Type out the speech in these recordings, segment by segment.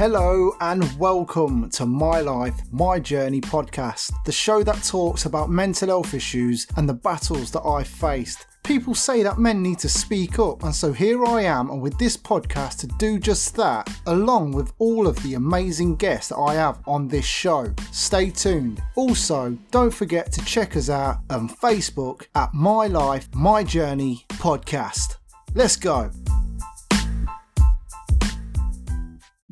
Hello and welcome to My Life, My Journey podcast, the show that talks about mental health issues and the battles that I've faced. People say that men need to speak up, and so here I am, and with this podcast to do just that, along with all of the amazing guests that I have on this show. Stay tuned. Also, don't forget to check us out on Facebook at My Life, My Journey podcast. Let's go.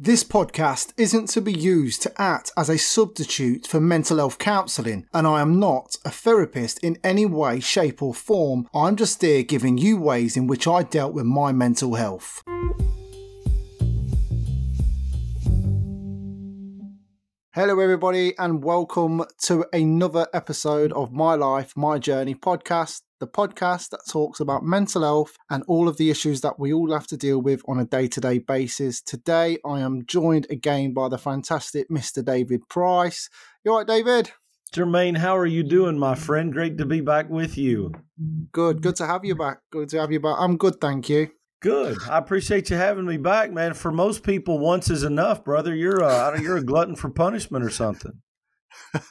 This podcast isn't to be used to act as a substitute for mental health counselling, and I am not a therapist in any way, shape, or form. I'm just here giving you ways in which I dealt with my mental health. Hello, everybody, and welcome to another episode of My Life, My Journey podcast the podcast that talks about mental health and all of the issues that we all have to deal with on a day to day basis. Today, I am joined again by the fantastic Mr. David Price. You all right, David? Jermaine, how are you doing, my friend? Great to be back with you. Good, good to have you back. Good to have you back. I'm good, thank you. Good. I appreciate you having me back, man. For most people, once is enough, brother. You're uh, a you're a glutton for punishment or something.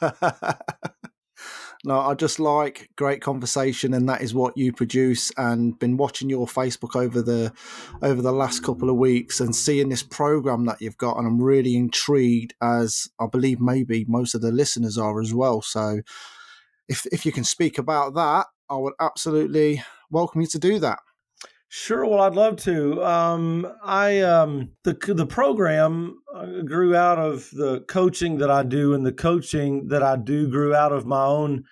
no, I just like great conversation, and that is what you produce. And been watching your Facebook over the over the last couple of weeks, and seeing this program that you've got, and I'm really intrigued, as I believe maybe most of the listeners are as well. So, if if you can speak about that, I would absolutely welcome you to do that. Sure. Well, I'd love to. Um, I um, the the program uh, grew out of the coaching that I do, and the coaching that I do grew out of my own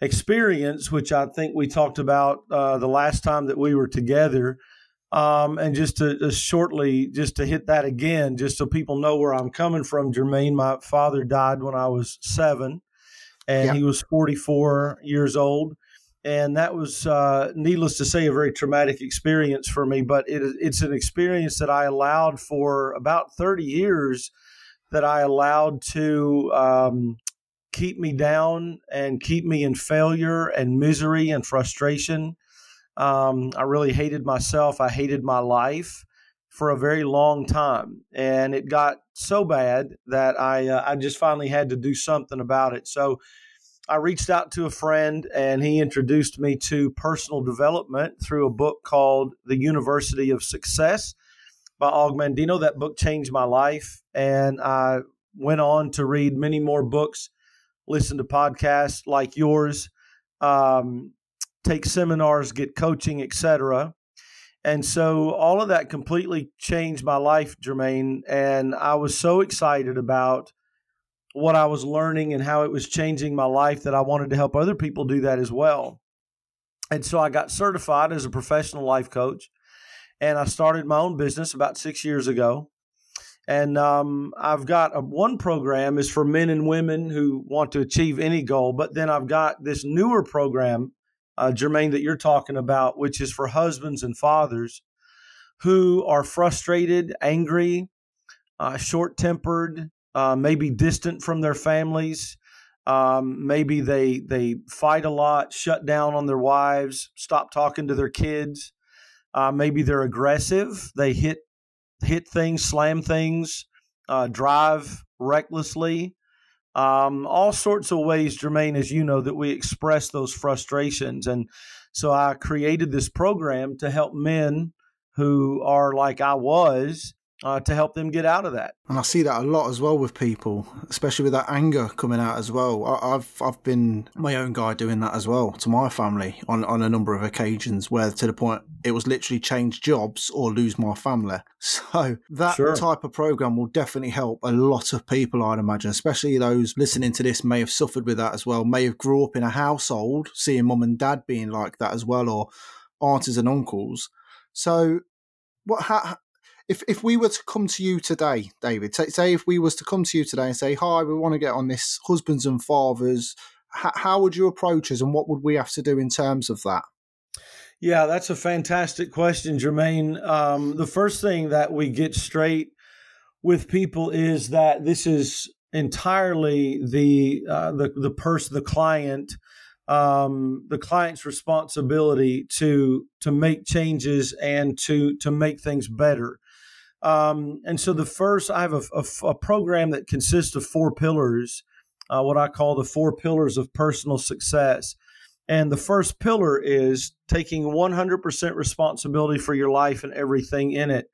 experience, which I think we talked about uh, the last time that we were together. Um, and just to just shortly, just to hit that again, just so people know where I'm coming from, Jermaine, my father died when I was seven, and yeah. he was 44 years old and that was uh, needless to say a very traumatic experience for me but it, it's an experience that i allowed for about 30 years that i allowed to um, keep me down and keep me in failure and misery and frustration. Um, i really hated myself. I hated my life for a very long time and it got so bad that i uh, i just finally had to do something about it. So I reached out to a friend and he introduced me to personal development through a book called The University of Success by Og Mandino. That book changed my life. And I went on to read many more books, listen to podcasts like yours, um, take seminars, get coaching, etc. And so all of that completely changed my life, Jermaine. And I was so excited about what I was learning and how it was changing my life that I wanted to help other people do that as well. And so I got certified as a professional life coach and I started my own business about six years ago. And um, I've got a, one program is for men and women who want to achieve any goal, but then I've got this newer program, uh, Jermaine, that you're talking about, which is for husbands and fathers who are frustrated, angry, uh, short tempered, uh, maybe distant from their families. Um, maybe they they fight a lot, shut down on their wives, stop talking to their kids. Uh, maybe they're aggressive. They hit hit things, slam things, uh, drive recklessly. Um, all sorts of ways, Jermaine, as you know, that we express those frustrations. And so I created this program to help men who are like I was uh, to help them get out of that. And I see that a lot as well with people, especially with that anger coming out as well. I, have I've been my own guy doing that as well to my family on, on a number of occasions where to the point it was literally change jobs or lose my family. So that sure. type of program will definitely help a lot of people, I'd imagine, especially those listening to this may have suffered with that as well, may have grew up in a household seeing mum and dad being like that as well, or aunties and uncles. So what how, if if we were to come to you today, David, say, if we was to come to you today and say, "Hi, we want to get on this husbands and fathers," h- how would you approach us, and what would we have to do in terms of that? Yeah, that's a fantastic question, Jermaine. Um, the first thing that we get straight with people is that this is entirely the uh, the the person, the client, um, the client's responsibility to to make changes and to to make things better. Um, and so the first, I have a, a, a, program that consists of four pillars, uh, what I call the four pillars of personal success. And the first pillar is taking 100% responsibility for your life and everything in it.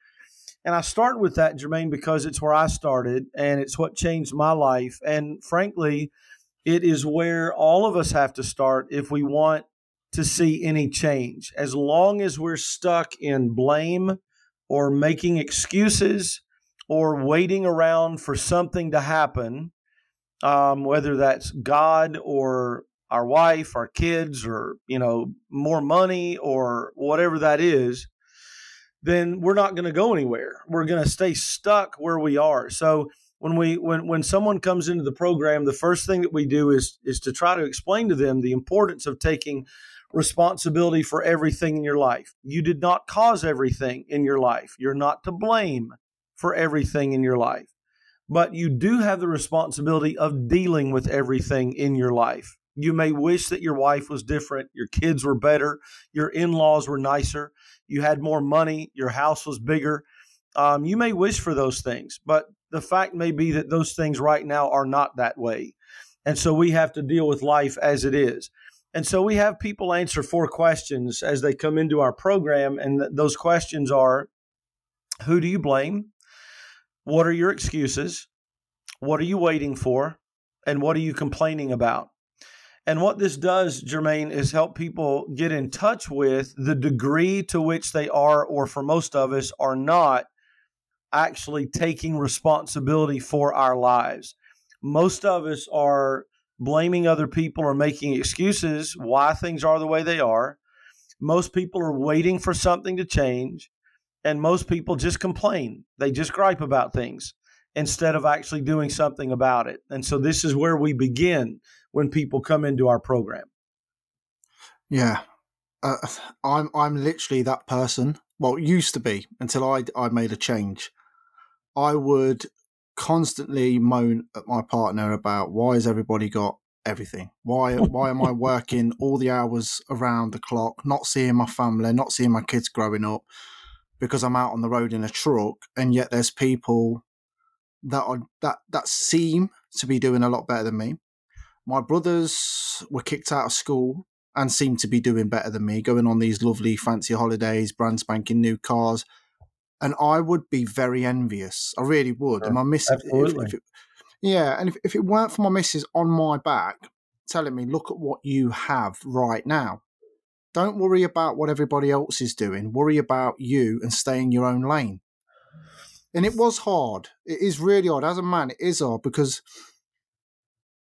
And I start with that, Jermaine, because it's where I started and it's what changed my life. And frankly, it is where all of us have to start if we want to see any change. As long as we're stuck in blame or making excuses or waiting around for something to happen, um, whether that's God or our wife, our kids, or you know more money or whatever that is, then we're not going to go anywhere. We're going to stay stuck where we are. So when we when when someone comes into the program, the first thing that we do is is to try to explain to them the importance of taking responsibility for everything in your life. You did not cause everything in your life. You're not to blame for everything in your life. But you do have the responsibility of dealing with everything in your life. You may wish that your wife was different, your kids were better, your in laws were nicer, you had more money, your house was bigger. Um, you may wish for those things, but the fact may be that those things right now are not that way. And so we have to deal with life as it is. And so we have people answer four questions as they come into our program. And th- those questions are Who do you blame? What are your excuses? What are you waiting for? And what are you complaining about? And what this does, Jermaine, is help people get in touch with the degree to which they are, or for most of us, are not actually taking responsibility for our lives. Most of us are blaming other people or making excuses why things are the way they are. Most people are waiting for something to change. And most people just complain. They just gripe about things instead of actually doing something about it. And so this is where we begin when people come into our program. Yeah, uh, I'm I'm literally that person. Well, used to be until I I made a change. I would constantly moan at my partner about why has everybody got everything? Why why am I working all the hours around the clock, not seeing my family, not seeing my kids growing up because I'm out on the road in a truck, and yet there's people that are that that seem to be doing a lot better than me my brothers were kicked out of school and seemed to be doing better than me, going on these lovely fancy holidays, brand spanking new cars. And I would be very envious. I really would. Sure. And my missus, if, if it, yeah, and if, if it weren't for my missus on my back telling me, look at what you have right now. Don't worry about what everybody else is doing. Worry about you and stay in your own lane. And it was hard. It is really hard. As a man, it is hard because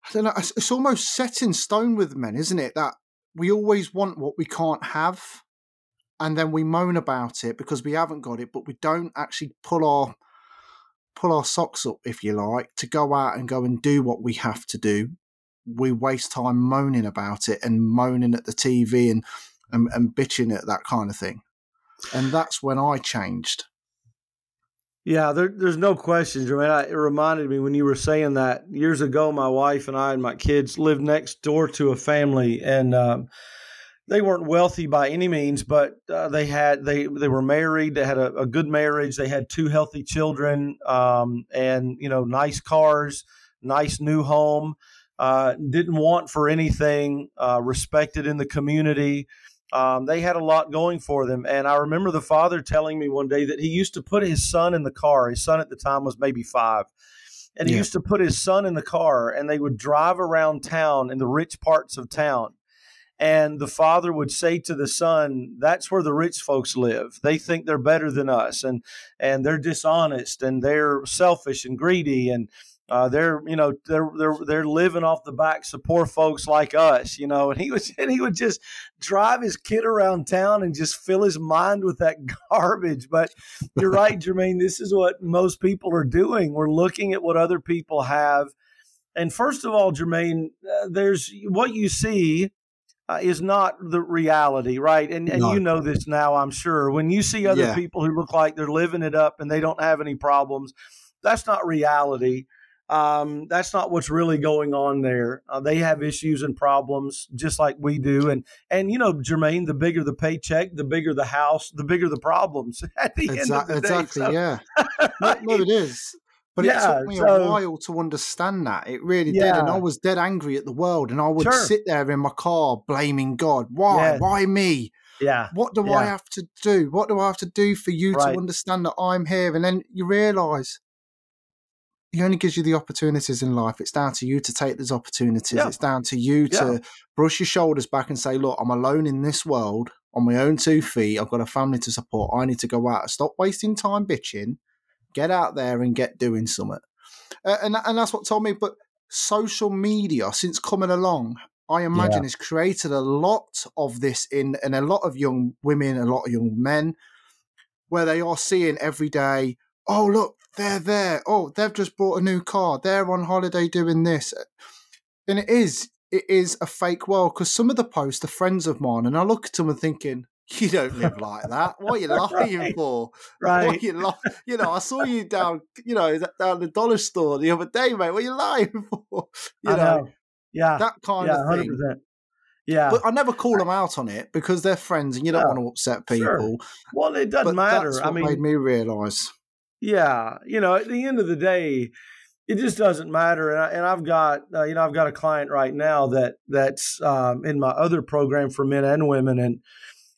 I don't know. It's almost set in stone with men, isn't it? That we always want what we can't have, and then we moan about it because we haven't got it, but we don't actually pull our pull our socks up, if you like, to go out and go and do what we have to do. We waste time moaning about it and moaning at the TV and and, and bitching at that kind of thing. And that's when I changed. Yeah, there, there's no question, Jermaine. It reminded me when you were saying that years ago. My wife and I and my kids lived next door to a family, and um, they weren't wealthy by any means, but uh, they had they they were married. They had a, a good marriage. They had two healthy children, um, and you know, nice cars, nice new home. Uh, didn't want for anything. Uh, respected in the community. Um, they had a lot going for them. And I remember the father telling me one day that he used to put his son in the car. His son at the time was maybe five. And he yeah. used to put his son in the car and they would drive around town in the rich parts of town. And the father would say to the son, That's where the rich folks live. They think they're better than us and and they're dishonest and they're selfish and greedy and uh, they're you know they're they're they're living off the backs of poor folks like us, you know. And he was and he would just drive his kid around town and just fill his mind with that garbage. But you're right, Jermaine. This is what most people are doing. We're looking at what other people have, and first of all, Jermaine, uh, there's what you see. Uh, is not the reality, right? And and no. you know this now, I'm sure. When you see other yeah. people who look like they're living it up and they don't have any problems, that's not reality um, that's not what's really going on there. Uh, they have issues and problems just like we do, and and you know, Jermaine, the bigger the paycheck, the bigger the house, the bigger the problems. At the exactly, end of the exactly, day, so, yeah. no, no, it is. But Yeah, it took me so- a while to understand that. It really did. And I was dead angry at the world. And I would Sure. sit there in my car blaming God. Why? Yeah. Why me? yeah, What do I have to do? What do I have to do for you Right. to understand that I'm here? And then you realize he only gives you the opportunities in life. It's down to you to take those opportunities. Yeah. It's down to you Yeah. to brush your shoulders back and say, look, I'm alone in this world on my own two feet. I've got a family to support. I need to go out. And stop wasting time bitching. Get out there and get doing something. Uh, and, and that's what told me. But social media, since coming along, I imagine has created a lot of this in, in a lot of young women, a lot of young men, where they are seeing every day, oh, look, they're there. Oh, they've just bought a new car. They're on holiday doing this. And it is, it is a fake world because some of the posts are friends of mine, and I look at them and thinking, you don't live like that. What are you lying Right. for? What are right. you, li- you know, I saw you down, you know, down the dollar store the other day, mate. What are you lying for? You I know. Yeah, that kind yeah, of thing. percent. Yeah. But I never call them out on it because they're friends, and you don't Yeah, want to upset sure. people. well, it doesn't But matter. that's I what mean, made me realise. Yeah, you know, at the end of the day, it just doesn't matter. And, I, and I've got, uh, you know, I've got a client right now that that's um, in my other program for men and women, and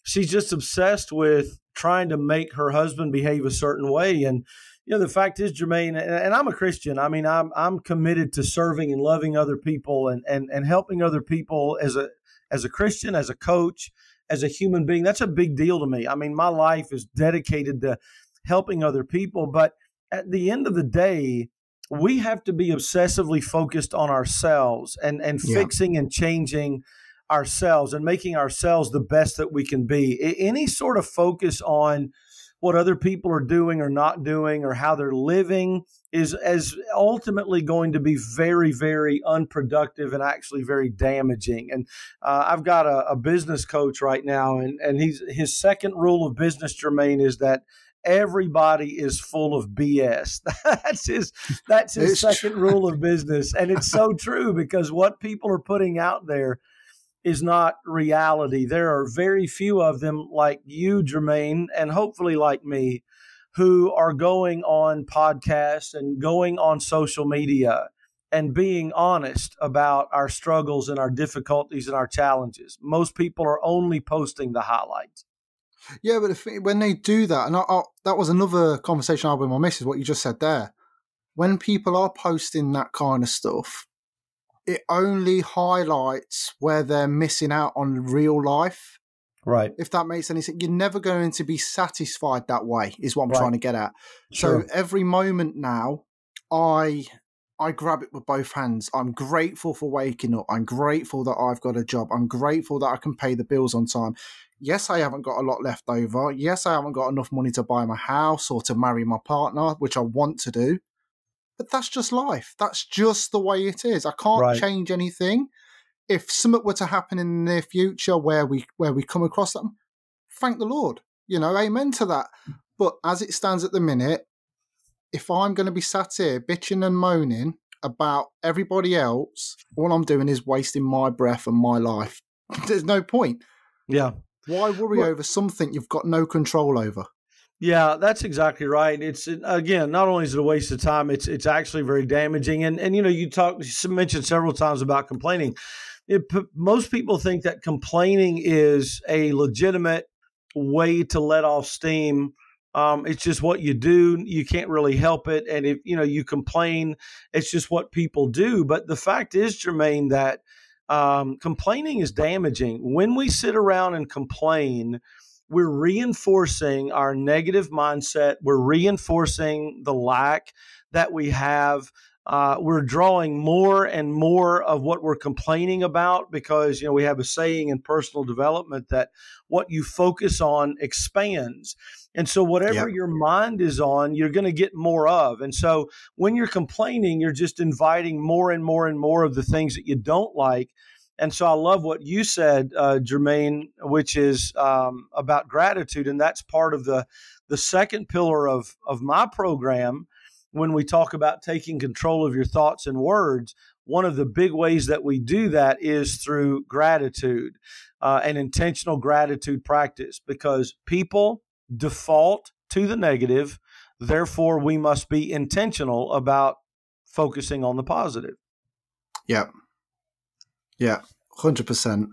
she's just obsessed with trying to make her husband behave a certain way. And you know, the fact is, Jermaine, and, I'm a Christian. I mean, I'm I'm committed to serving and loving other people and and and helping other people as a as a Christian, as a coach, as a human being. That's a big deal to me. I mean, my life is dedicated to helping other people. But at the end of the day, we have to be obsessively focused on ourselves and, and Yeah. fixing and changing ourselves and making ourselves the best that we can be. Any sort of focus on what other people are doing or not doing or how they're living is as ultimately going to be very very unproductive and actually very damaging and uh, i've got a, a business coach right now and, and he's his second rule of business jermaine is that everybody is full of bs that's his that's his It's second true. rule of business and it's so true because what people are putting out there is not reality. There are very few of them like you, Jermaine, and hopefully like me, who are going on podcasts and going on social media and being honest about our struggles and our difficulties and our challenges. Most people are only posting the highlights. Yeah, but if, when they do that, and I, I, that was another conversation I had with my missus, what you just said there. When people are posting that kind of stuff, it only highlights where they're missing out on real life. Right. If that makes any sense, you're never going to be satisfied that way, is what I'm Right. trying to get at. Sure. So every moment now, I I grab it with both hands. I'm grateful for waking up. I'm grateful that I've got a job. I'm grateful that I can pay the bills on time. Yes, I haven't got a lot left over. Yes, I haven't got enough money to buy my house or to marry my partner, which I want to do. But that's just life. That's just the way it is. I can't Right. change anything. If something were to happen in the near future where we where we come across them, thank the Lord. You know, amen to that. Mm. But as it stands at the minute, if I'm going to be sat here bitching and moaning about everybody else, all I'm doing is wasting my breath and my life. There's no point. Yeah. Why worry Well- over something you've got no control over? Yeah, that's exactly right. It's again, not only is it a waste of time, it's it's actually very damaging. And and you know, you talked, you mentioned several times about complaining. It, most people think that complaining is a legitimate way to let off steam. Um, it's just what you do. You can't really help it. And if you know you complain, it's just what people do. But the fact is, Jermaine, that um, complaining is damaging. When we sit around and complain, we're reinforcing our negative mindset. We're reinforcing the lack that we have. Uh, we're drawing more and more of what we're complaining about because you know we have a saying in personal development that what you focus on expands. And so, whatever Yep. your mind is on, you're going to get more of. And so, when you're complaining, you're just inviting more and more and more of the things that you don't like. And so I love what you said, uh, Jermaine, which is um, about gratitude, and that's part of the the second pillar of of my program when we talk about taking control of your thoughts and words, one of the big ways that we do that is through gratitude uh, and intentional gratitude practice because people default to the negative. Therefore, we must be intentional about focusing on the positive. Yeah. Yeah. 100%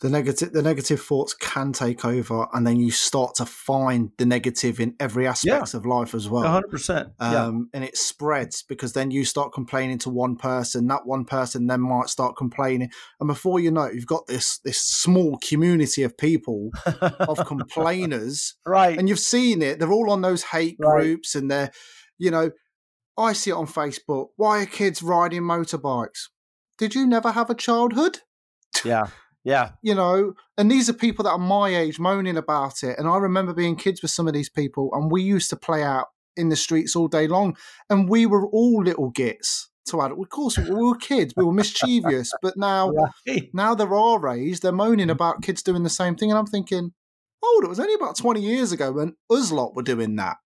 the negative the negative thoughts can take over and then you start to find the negative in every aspect yeah. of life as well. 100% Um, and it spreads because then you start complaining to one person that one person then might start complaining. And before you know it you've got this this small community of people of complainers right. and you've seen it. They're all on those hate right. groups and they're you know i see it on facebook. Why are kids riding motorbikes did you never have a childhood yeah yeah. You know, and these are people that are my age moaning about it. And I remember being kids with some of these people, and we used to play out in the streets all day long. And we were all little gits to adult. Of course, we were kids, we were mischievous, but now, right. now they're our age, they're moaning mm. about kids doing the same thing. And I'm thinking, oh, it was only about 20 years ago when us lot were doing that.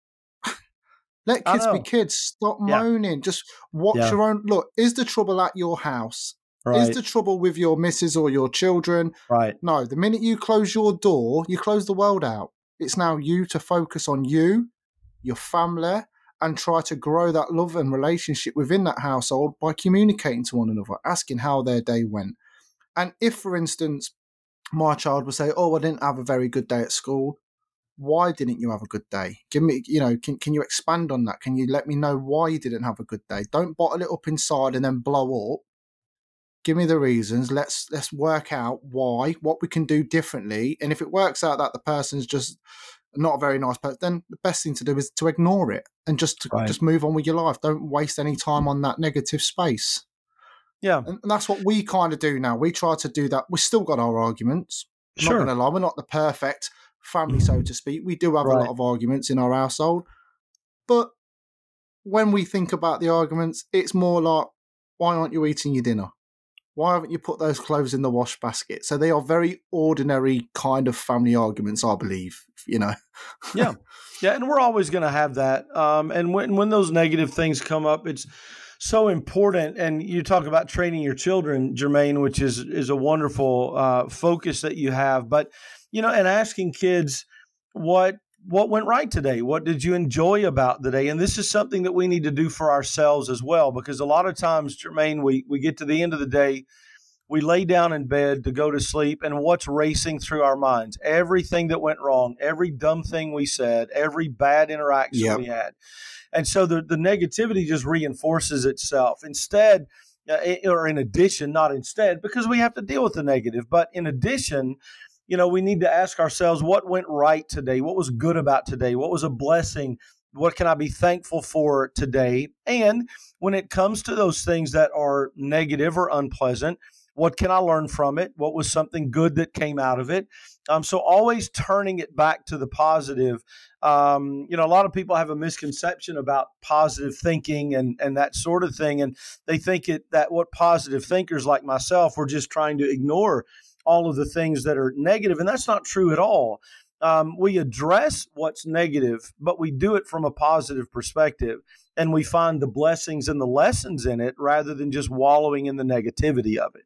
Let kids be kids. Stop yeah. moaning. Just watch yeah. your own. Look, is the trouble at your house? Right. Is the trouble with your missus or your children? Right. No, the minute you close your door, you close the world out. It's now you to focus on you, your family, and try to grow that love and relationship within that household by communicating to one another, asking how their day went. And if, for instance, my child would say, Oh, I didn't have a very good day at school. Why didn't you have a good day? Give me, you know, can, can you expand on that? Can you let me know why you didn't have a good day? Don't bottle it up inside and then blow up give me the reasons let's let's work out why what we can do differently and if it works out that the person's just not a very nice person then the best thing to do is to ignore it and just to, right. just move on with your life don't waste any time on that negative space yeah and, and that's what we kind of do now we try to do that we've still got our arguments I'm sure. not going to lie we're not the perfect family so to speak we do have right. a lot of arguments in our household but when we think about the arguments it's more like why aren't you eating your dinner why haven't you put those clothes in the wash basket? So they are very ordinary kind of family arguments, I believe. You know. yeah, yeah, and we're always going to have that. Um, and when when those negative things come up, it's so important. And you talk about training your children, Jermaine, which is is a wonderful uh, focus that you have. But you know, and asking kids what what went right today? What did you enjoy about the day? And this is something that we need to do for ourselves as well, because a lot of times, Jermaine, we, we get to the end of the day, we lay down in bed to go to sleep, and what's racing through our minds? Everything that went wrong, every dumb thing we said, every bad interaction yep. we had. And so the, the negativity just reinforces itself. Instead, uh, or in addition, not instead, because we have to deal with the negative, but in addition, you know, we need to ask ourselves what went right today? What was good about today? What was a blessing? What can I be thankful for today? And when it comes to those things that are negative or unpleasant, what can I learn from it? What was something good that came out of it? Um, so always turning it back to the positive. Um, you know, a lot of people have a misconception about positive thinking and and that sort of thing, and they think it that what positive thinkers like myself were just trying to ignore all of the things that are negative, and that's not true at all. Um, we address what's negative, but we do it from a positive perspective, and we find the blessings and the lessons in it rather than just wallowing in the negativity of it.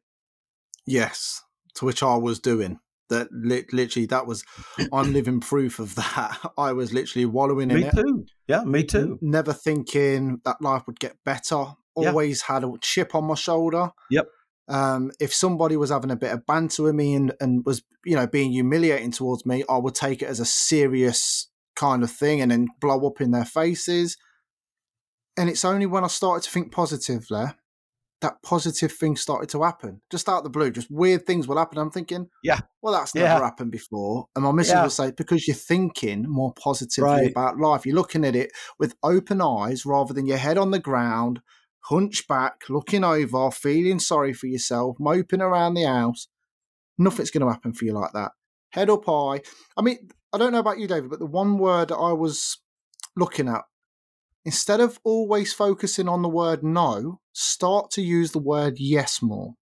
Yes, to which I was doing. That li- literally, that was I'm living proof of that. I was literally wallowing in me it. Me too. Yeah, me too. Never thinking that life would get better. Always yeah. had a chip on my shoulder. Yep um, if somebody was having a bit of banter with me and, and was you know being humiliating towards me, I would take it as a serious kind of thing and then blow up in their faces. And it's only when I started to think positively that positive thing started to happen. Just out of the blue, just weird things will happen. I'm thinking, yeah, well, that's never yeah. happened before. And my missus yeah. will say, because you're thinking more positively right. about life, you're looking at it with open eyes rather than your head on the ground, hunchback, looking over, feeling sorry for yourself, moping around the house. Nothing's going to happen for you like that. Head up high. I mean, I don't know about you, David, but the one word I was looking at, instead of always focusing on the word no, start to use the word yes more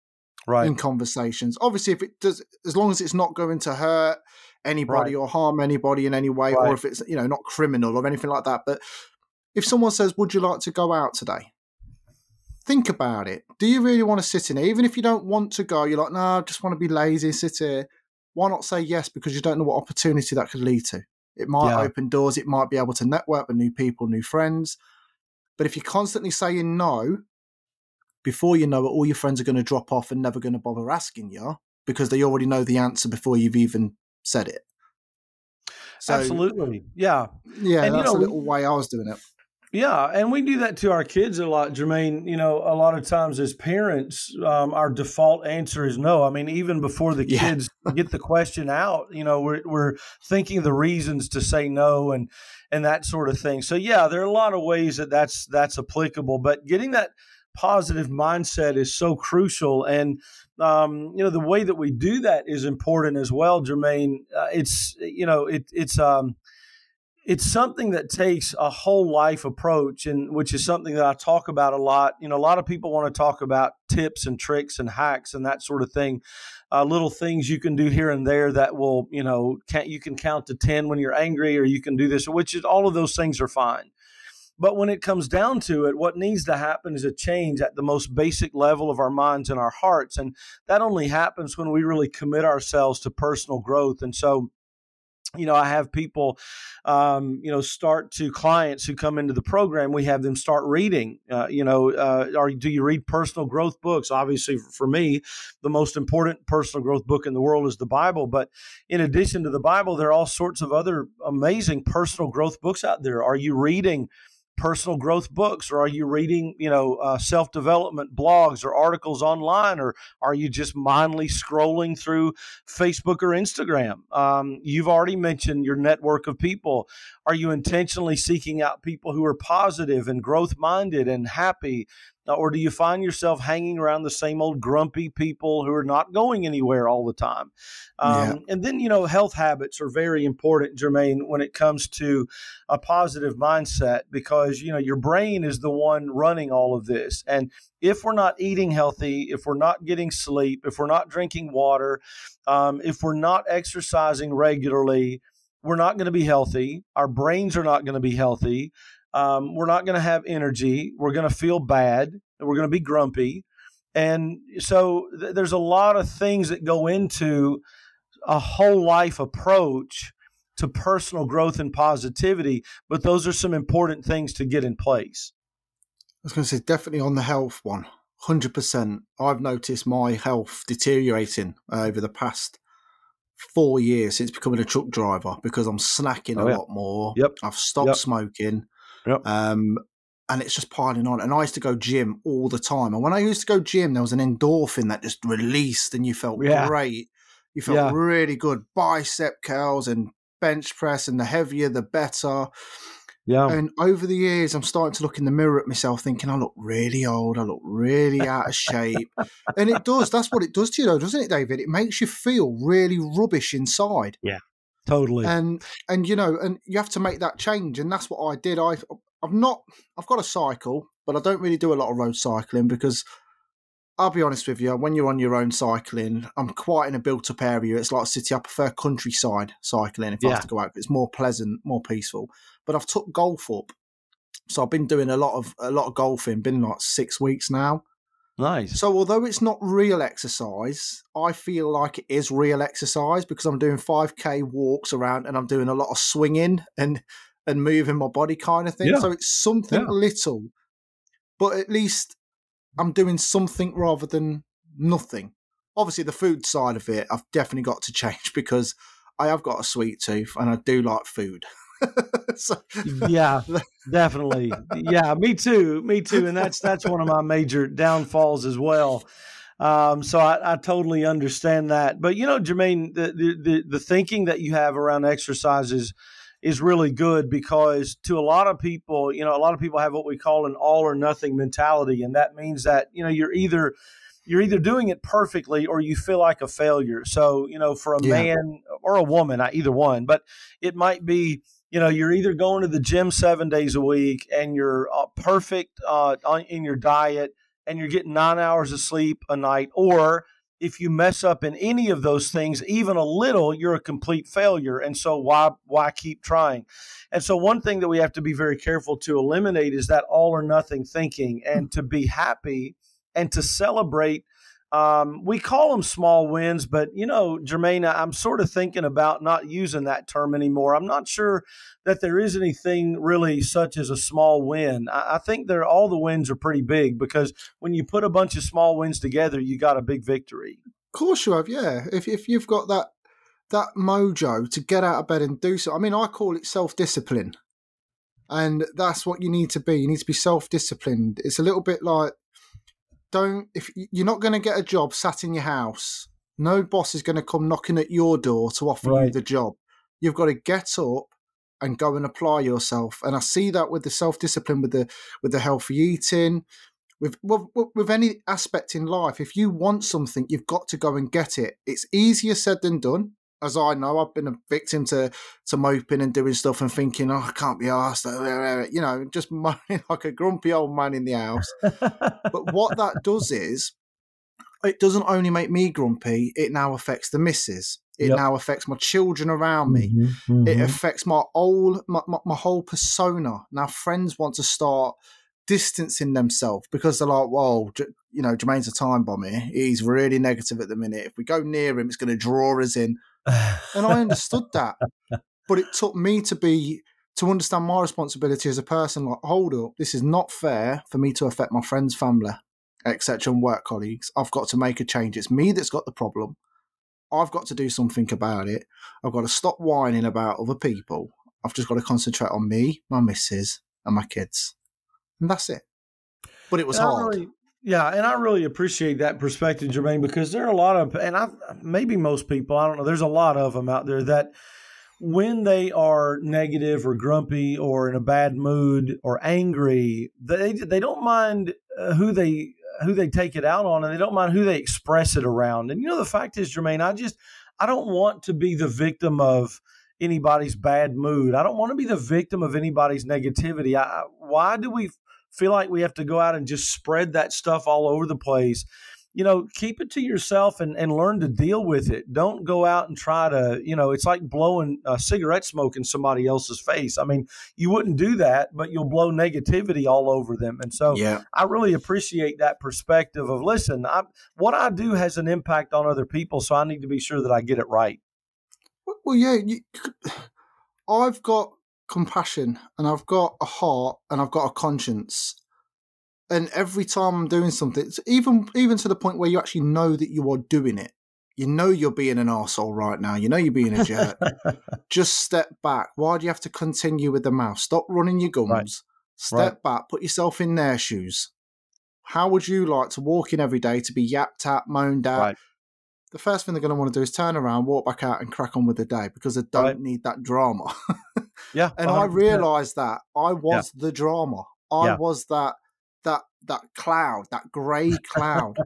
right. in conversations. Obviously, if it does, as long as it's not going to hurt anybody right. or harm anybody in any way, right. or if it's you know not criminal or anything like that. But if someone says, Would you like to go out today? Think about it. Do you really want to sit in here? Even if you don't want to go, you're like, No, I just want to be lazy, sit here. Why not say yes? Because you don't know what opportunity that could lead to. It might yeah. open doors, it might be able to network with new people, new friends. But if you're constantly saying no, before you know it, all your friends are going to drop off and never going to bother asking you because they already know the answer before you've even said it. So, Absolutely. Yeah. Yeah, and, that's you know, a little way I was doing it. Yeah, and we do that to our kids a lot, Jermaine. You know, a lot of times as parents, um, our default answer is no. I mean, even before the kids yeah. get the question out, you know, we're we're thinking the reasons to say no and and that sort of thing. So yeah, there are a lot of ways that that's that's applicable, but getting that positive mindset is so crucial and um, you know the way that we do that is important as well jermaine uh, it's you know it, it's um, it's something that takes a whole life approach and which is something that I talk about a lot. You know, a lot of people want to talk about tips and tricks and hacks and that sort of thing. Uh, little things you can do here and there that will, you know, can't you can count to 10 when you're angry or you can do this, which is all of those things are fine. But when it comes down to it, what needs to happen is a change at the most basic level of our minds and our hearts. And that only happens when we really commit ourselves to personal growth. And so, you know, I have people, um, you know, start to clients who come into the program. We have them start reading. Uh, you know, uh, or do you read personal growth books? Obviously, for me, the most important personal growth book in the world is the Bible. But in addition to the Bible, there are all sorts of other amazing personal growth books out there. Are you reading? Personal growth books or are you reading you know uh, self-development blogs or articles online or are you just mindly scrolling through facebook or instagram? Um, you've already mentioned your network of people. Are you intentionally seeking out people who are positive and growth minded and happy or do you find yourself hanging around the same old grumpy people who are not going anywhere all the time? Um, yeah. And then, you know, health habits are very important, Jermaine, when it comes to a positive mindset because, you know, your brain is the one running all of this. And if we're not eating healthy, if we're not getting sleep, if we're not drinking water, um, if we're not exercising regularly, we're not going to be healthy. Our brains are not going to be healthy um, we're not going to have energy. We're going to feel bad. We're going to be grumpy. And so th- there's a lot of things that go into a whole life approach to personal growth and positivity, but those are some important things to get in place. I was going to say, definitely on the health one, 100%. I've noticed my health deteriorating over the past four years since becoming a truck driver because I'm snacking oh, a yeah. lot more. Yep. I've stopped yep. smoking. Yep. Um, and it's just piling on. And I used to go gym all the time. And when I used to go gym, there was an endorphin that just released, and you felt yeah. great. You felt yeah. really good. Bicep curls and bench press, and the heavier, the better. Yeah. And over the years, I'm starting to look in the mirror at myself, thinking I look really old. I look really out of shape. and it does. That's what it does to you, though, doesn't it, David? It makes you feel really rubbish inside. Yeah. Totally. And and you know, and you have to make that change, and that's what I did. I I've not I've got a cycle, but I don't really do a lot of road cycling because I'll be honest with you, when you're on your own cycling, I'm quite in a built up area. It's like a city. I prefer countryside cycling if yeah. I have to go out. It's more pleasant, more peaceful. But I've took golf up. So I've been doing a lot of a lot of golfing, been like six weeks now. Nice. So although it's not real exercise, I feel like it is real exercise because I'm doing 5k walks around and I'm doing a lot of swinging and and moving my body kind of thing. Yeah. So it's something yeah. little, but at least I'm doing something rather than nothing. Obviously, the food side of it, I've definitely got to change because I have got a sweet tooth and I do like food. so, yeah, definitely. Yeah, me too. Me too. And that's that's one of my major downfalls as well. Um, so I, I, totally understand that. But you know, Jermaine, the, the the thinking that you have around exercise is is really good because to a lot of people, you know, a lot of people have what we call an all or nothing mentality, and that means that you know you're either you're either doing it perfectly or you feel like a failure. So, you know, for a yeah. man or a woman, either one, but it might be you know you're either going to the gym seven days a week and you're uh, perfect uh, in your diet and you're getting nine hours of sleep a night or if you mess up in any of those things, even a little, you're a complete failure. And so why why keep trying? And so one thing that we have to be very careful to eliminate is that all or nothing thinking and to be happy and to celebrate um, we call them small wins, but you know, Jermaine, I'm sort of thinking about not using that term anymore. I'm not sure that there is anything really such as a small win. I, I think they're all the wins are pretty big because when you put a bunch of small wins together, you got a big victory. Of course you have, yeah. If if you've got that that mojo to get out of bed and do so, I mean, I call it self discipline, and that's what you need to be. You need to be self disciplined. It's a little bit like don't if you're not going to get a job sat in your house no boss is going to come knocking at your door to offer right. you the job. You've got to get up and go and apply yourself and i see that with the self-discipline with the with the healthy eating with, with with any aspect in life if you want something you've got to go and get it. It's easier said than done as I know, I've been a victim to to moping and doing stuff and thinking, oh, I can't be asked, you know, just moaning like a grumpy old man in the house. but what that does is, it doesn't only make me grumpy; it now affects the missus. It yep. now affects my children around me. Mm-hmm, mm-hmm. It affects my whole my, my, my whole persona. Now, friends want to start distancing themselves because they're like, "Whoa, you know, Jermaine's a time bomb here. He's really negative at the minute. If we go near him, it's going to draw us in." and I understood that. But it took me to be to understand my responsibility as a person. Like, hold up, this is not fair for me to affect my friends, family, etc., and work colleagues. I've got to make a change. It's me that's got the problem. I've got to do something about it. I've got to stop whining about other people. I've just got to concentrate on me, my missus, and my kids, and that's it. But it was hard. Yeah, and I really appreciate that perspective, Jermaine, because there are a lot of, and I maybe most people, I don't know, there's a lot of them out there that when they are negative or grumpy or in a bad mood or angry, they they don't mind uh, who they who they take it out on, and they don't mind who they express it around. And you know, the fact is, Jermaine, I just I don't want to be the victim of anybody's bad mood. I don't want to be the victim of anybody's negativity. I, why do we feel like we have to go out and just spread that stuff all over the place you know, keep it to yourself and, and learn to deal with it. Don't go out and try to, you know, it's like blowing a cigarette smoke in somebody else's face. I mean, you wouldn't do that, but you'll blow negativity all over them. And so yeah. I really appreciate that perspective of listen, I, what I do has an impact on other people. So I need to be sure that I get it right. Well, yeah, you, I've got compassion and I've got a heart and I've got a conscience. And every time I'm doing something, even even to the point where you actually know that you are doing it, you know you're being an asshole right now. You know you're being a jerk. Just step back. Why do you have to continue with the mouth? Stop running your gums. Right. Step right. back. Put yourself in their shoes. How would you like to walk in every day to be yapped at, moaned at, right the first thing they're going to want to do is turn around, walk back out, and crack on with the day because they don't right. need that drama. yeah, and 100%. I realised that I was yeah. the drama. I yeah. was that that that cloud, that grey cloud,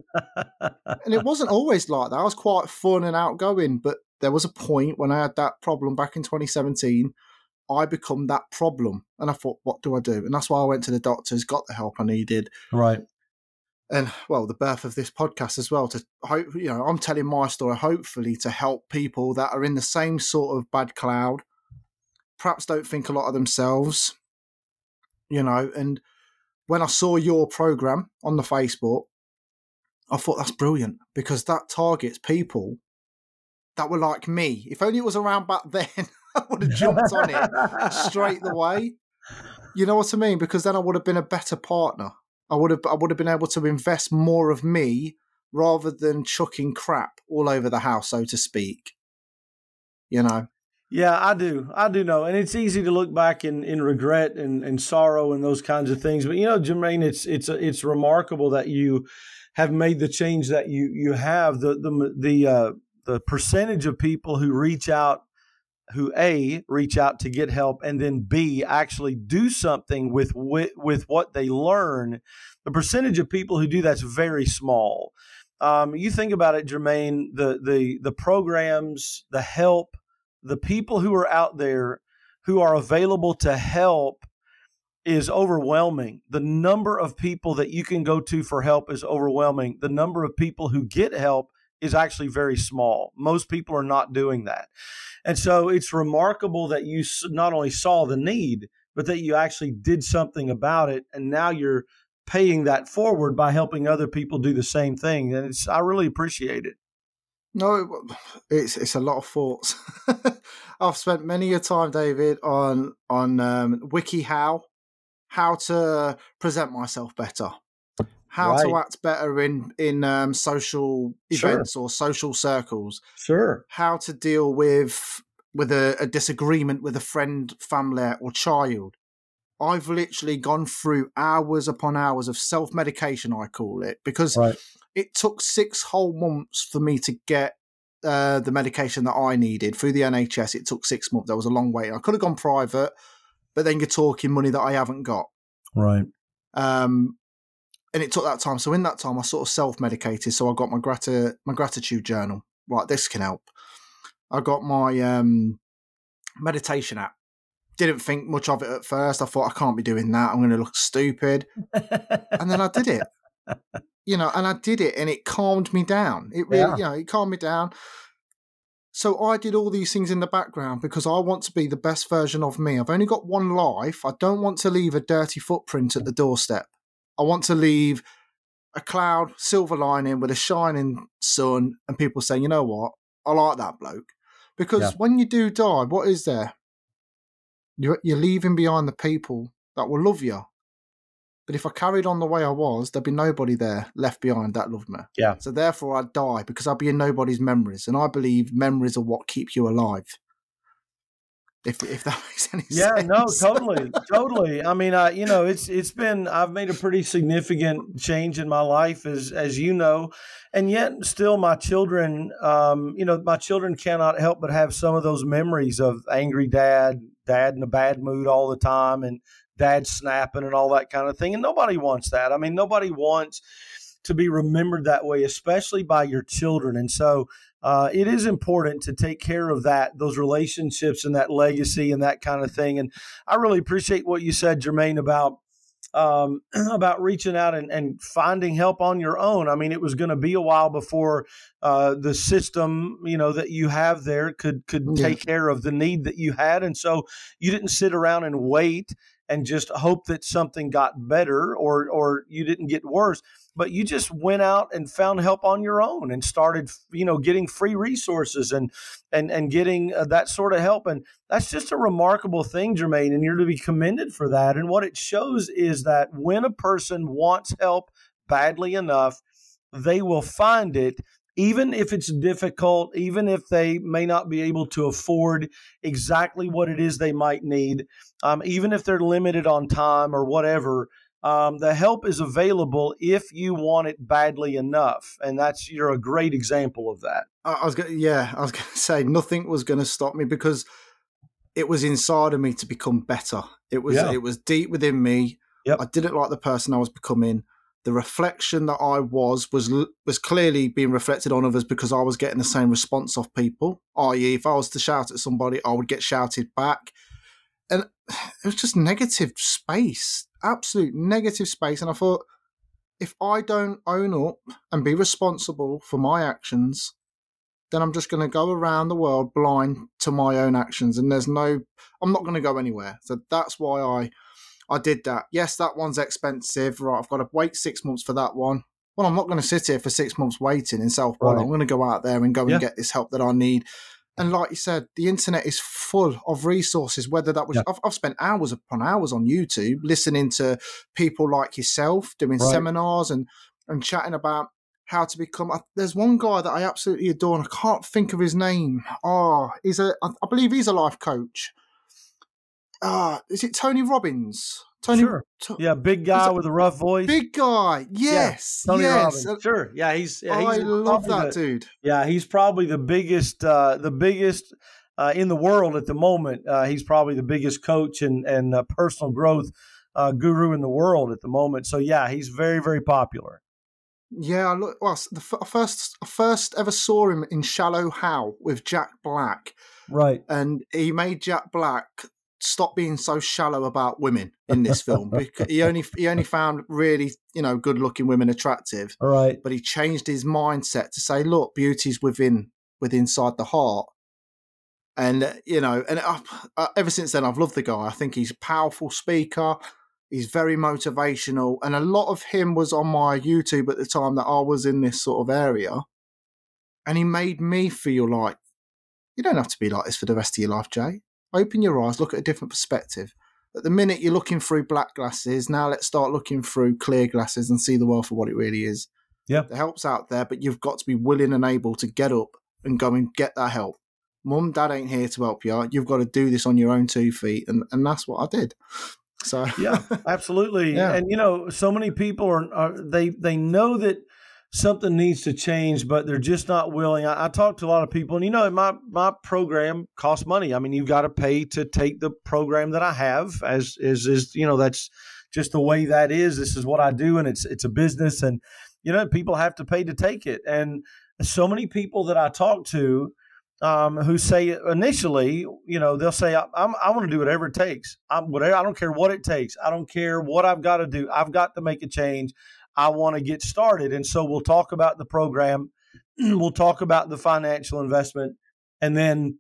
and it wasn't always like that. I was quite fun and outgoing, but there was a point when I had that problem back in 2017. I become that problem, and I thought, what do I do? And that's why I went to the doctors, got the help I needed. Right and well the birth of this podcast as well to hope you know i'm telling my story hopefully to help people that are in the same sort of bad cloud perhaps don't think a lot of themselves you know and when i saw your program on the facebook i thought that's brilliant because that targets people that were like me. If only it was around back then i would have jumped on it straight away you know what i mean? Because then i would have been a better partner I would have I would have been able to invest more of me rather than chucking crap all over the house, so to speak. You know. Yeah, I do. I do know. And it's easy to look back in, in regret and, and sorrow and those kinds of things. But you know, Jermaine, it's it's it's remarkable that you have made the change that you you have. The the the uh, the percentage of people who reach out who a reach out to get help and then b actually do something with with, with what they learn. The percentage of people who do that's very small. Um, you think about it jermaine the the the programs the help the people who are out there who are available to help is overwhelming. The number of people that you can go to for help is overwhelming. The number of people who get help is actually very small. Most people are not doing that. And so it's remarkable that you not only saw the need, but that you actually did something about it. And now you're paying that forward by helping other people do the same thing. And it's, I really appreciate it. No, it's it's a lot of thoughts. I've spent many a time, David, on on um, WikiHow, how to present myself better, how right. to act better in in um, social events sure. or social circles. Sure. How to deal with with a, a disagreement with a friend, family, or child. I've literally gone through hours upon hours of self medication, I call it, because right. it took six whole months for me to get uh, the medication that I needed through the NHS. It took six months. That was a long wait. I could have gone private, but then you're talking money that I haven't got. Right. Um, and it took that time. So in that time, I sort of self medicated. So I got my grat- my gratitude journal. Right, this can help. I got my um, meditation app. Didn't think much of it at first. I thought I can't be doing that. I'm going to look stupid, and then I did it. You know, and I did it, and it calmed me down. It really, yeah. you know, it calmed me down. So I did all these things in the background because I want to be the best version of me. I've only got one life. I don't want to leave a dirty footprint at the doorstep. I want to leave a cloud, silver lining with a shining sun, and people saying, you know what, I like that bloke. Because yeah. when you do die, what is there? You're, you're leaving behind the people that will love you. But if I carried on the way I was, there'd be nobody there left behind that loved me. Yeah. So therefore, I'd die because I'd be in nobody's memories. And I believe memories are what keep you alive if if that makes any yeah, sense. Yeah, no, totally, totally. I mean, I you know, it's it's been I've made a pretty significant change in my life, as as you know, and yet still my children, um, you know, my children cannot help but have some of those memories of angry dad, dad in a bad mood all the time, and dad snapping and all that kind of thing. And nobody wants that. I mean, nobody wants to be remembered that way, especially by your children. And so uh, it is important to take care of that, those relationships and that legacy and that kind of thing. And I really appreciate what you said, Jermaine, about um, about reaching out and, and, finding help on your own. I mean, it was going to be a while before uh, the system, you know, that you have there could could yeah. take care of the need that you had, and so you didn't sit around and wait and just hope that something got better or or you didn't get worse but you just went out and found help on your own and started you know getting free resources and and and getting uh, that sort of help. And that's just a remarkable thing Jermaine and you're to be commended for that. And what it shows is that when a person wants help badly enough they will find it even if it's difficult, even if they may not be able to afford exactly what it is they might need, um, even if they're limited on time or whatever, um, the help is available if you want it badly enough, and that's you're a great example of that. I was gonna, yeah, I was going to say nothing was going to stop me because it was inside of me to become better. It was yeah. it was deep within me. Yep. I didn't like the person I was becoming. The reflection that I was was was clearly being reflected on others because I was getting the same response off people. I.e., if I was to shout at somebody, I would get shouted back, and it was just negative space absolute negative space. And I thought, if I don't own up and be responsible for my actions, then I'm just going to go around the world blind to my own actions. And there's no, I'm not going to go anywhere. So that's why I, I did that. Yes, that one's expensive. Right, I've got to wait six months for that one. Well, I'm not going to sit here for six months waiting in self right. I'm going to go out there and go yeah. and get this help that I need and like you said, the internet is full of resources. Whether that was, yeah. I've, I've, spent hours upon hours on YouTube listening to people like yourself doing right. seminars and and chatting about how to become. There's one guy that I absolutely adore, and I can't think of his name. Oh, he's a, I believe he's a life coach. Ah, uh, is it Tony Robbins? Tony, sure. yeah, big guy with a rough voice. Big guy. Yes. Yeah, Tony yes. Robbins. Sure. Yeah, he's. Yeah, he's I love that the, dude. Yeah, he's probably the biggest. Uh, the biggest. Uh, in the world at the moment, uh, he's probably the biggest coach and and uh, personal growth uh, guru in the world at the moment. So yeah, he's very very popular. Yeah, I look. Well, the first first ever saw him in Shallow Hal with Jack Black. Right, and he made Jack Black stop being so shallow about women in this film. because he only he only found really you know good looking women attractive. All right. But he changed his mindset to say, look, beauty's within within inside the heart. And uh, you know, and I, uh, ever since then, I've loved the guy. I think he's a powerful speaker. He's very motivational, and a lot of him was on my YouTube at the time that I was in this sort of area. And he made me feel like you don't have to be like this for the rest of your life, Jay. Open your eyes, look at a different perspective. At the minute you're looking through black glasses, now let's start looking through clear glasses and see the world for what it really is. Yeah. The help's out there, but you've got to be willing and able to get up and go and get that help. Mum, dad ain't here to help you. You've got to do this on your own two feet. And, and that's what I did. So yeah, absolutely. Yeah. And you know, so many people are, are they they know that something needs to change, but they're just not willing. I, I talk to a lot of people, and you know, my my program costs money. I mean, you've got to pay to take the program that I have, as is is you know that's just the way that is. This is what I do, and it's it's a business, and you know, people have to pay to take it. And so many people that I talk to um, who say initially, you know, they'll say, I'm, I want to do whatever it takes. I'm whatever. I don't care what it takes. I don't care what I've got to do. I've got to make a change. I want to get started. And so we'll talk about the program. we'll talk about the financial investment and then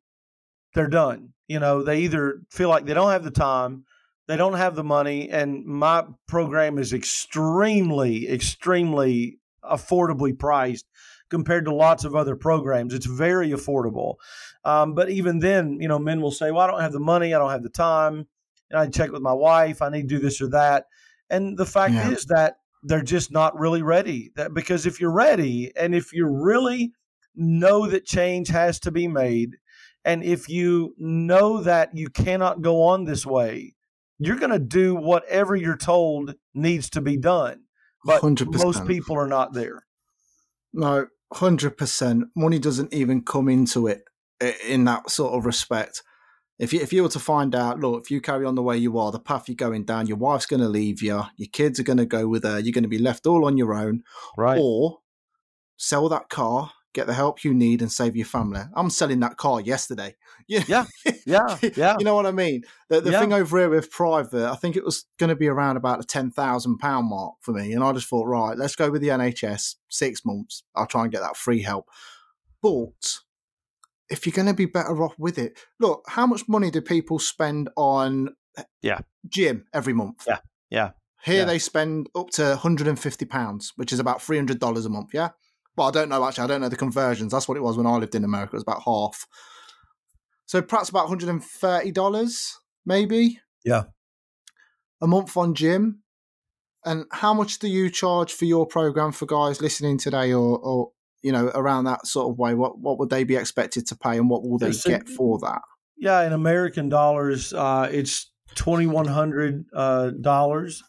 they're done. You know, they either feel like they don't have the time, they don't have the money. And my program is extremely, extremely affordably priced compared to lots of other programs. It's very affordable. Um, but even then, you know, men will say, well, I don't have the money, I don't have the time. And I check with my wife, I need to do this or that. And the fact yeah. is that they're just not really ready. That because if you're ready and if you really know that change has to be made, and if you know that you cannot go on this way, you're going to do whatever you're told needs to be done. But 100%. most people are not there. No, hundred percent. Money doesn't even come into it in that sort of respect. If you if you were to find out, look, if you carry on the way you are, the path you're going down, your wife's going to leave you, your kids are going to go with her, you're going to be left all on your own, right? Or sell that car, get the help you need, and save your family. I'm selling that car yesterday. Yeah, yeah, yeah. yeah. you know what I mean? The, the yeah. thing over here with private, I think it was going to be around about the thousand pound mark for me, and I just thought, right, let's go with the NHS. Six months, I'll try and get that free help. But if you're going to be better off with it, look, how much money do people spend on eh, yeah gym every month? Yeah, yeah. Here yeah. they spend up to 150 pounds, which is about 300 dollars a month. Yeah. Well, I don't know actually. I don't know the conversions. That's what it was when I lived in America. It was about half. So perhaps about $130, maybe. Yeah. A month on gym. And how much do you charge for your program for guys listening today or, or you know, around that sort of way? What what would they be expected to pay and what will they so, get for that? Yeah, in American dollars, uh, it's twenty one hundred uh, dollars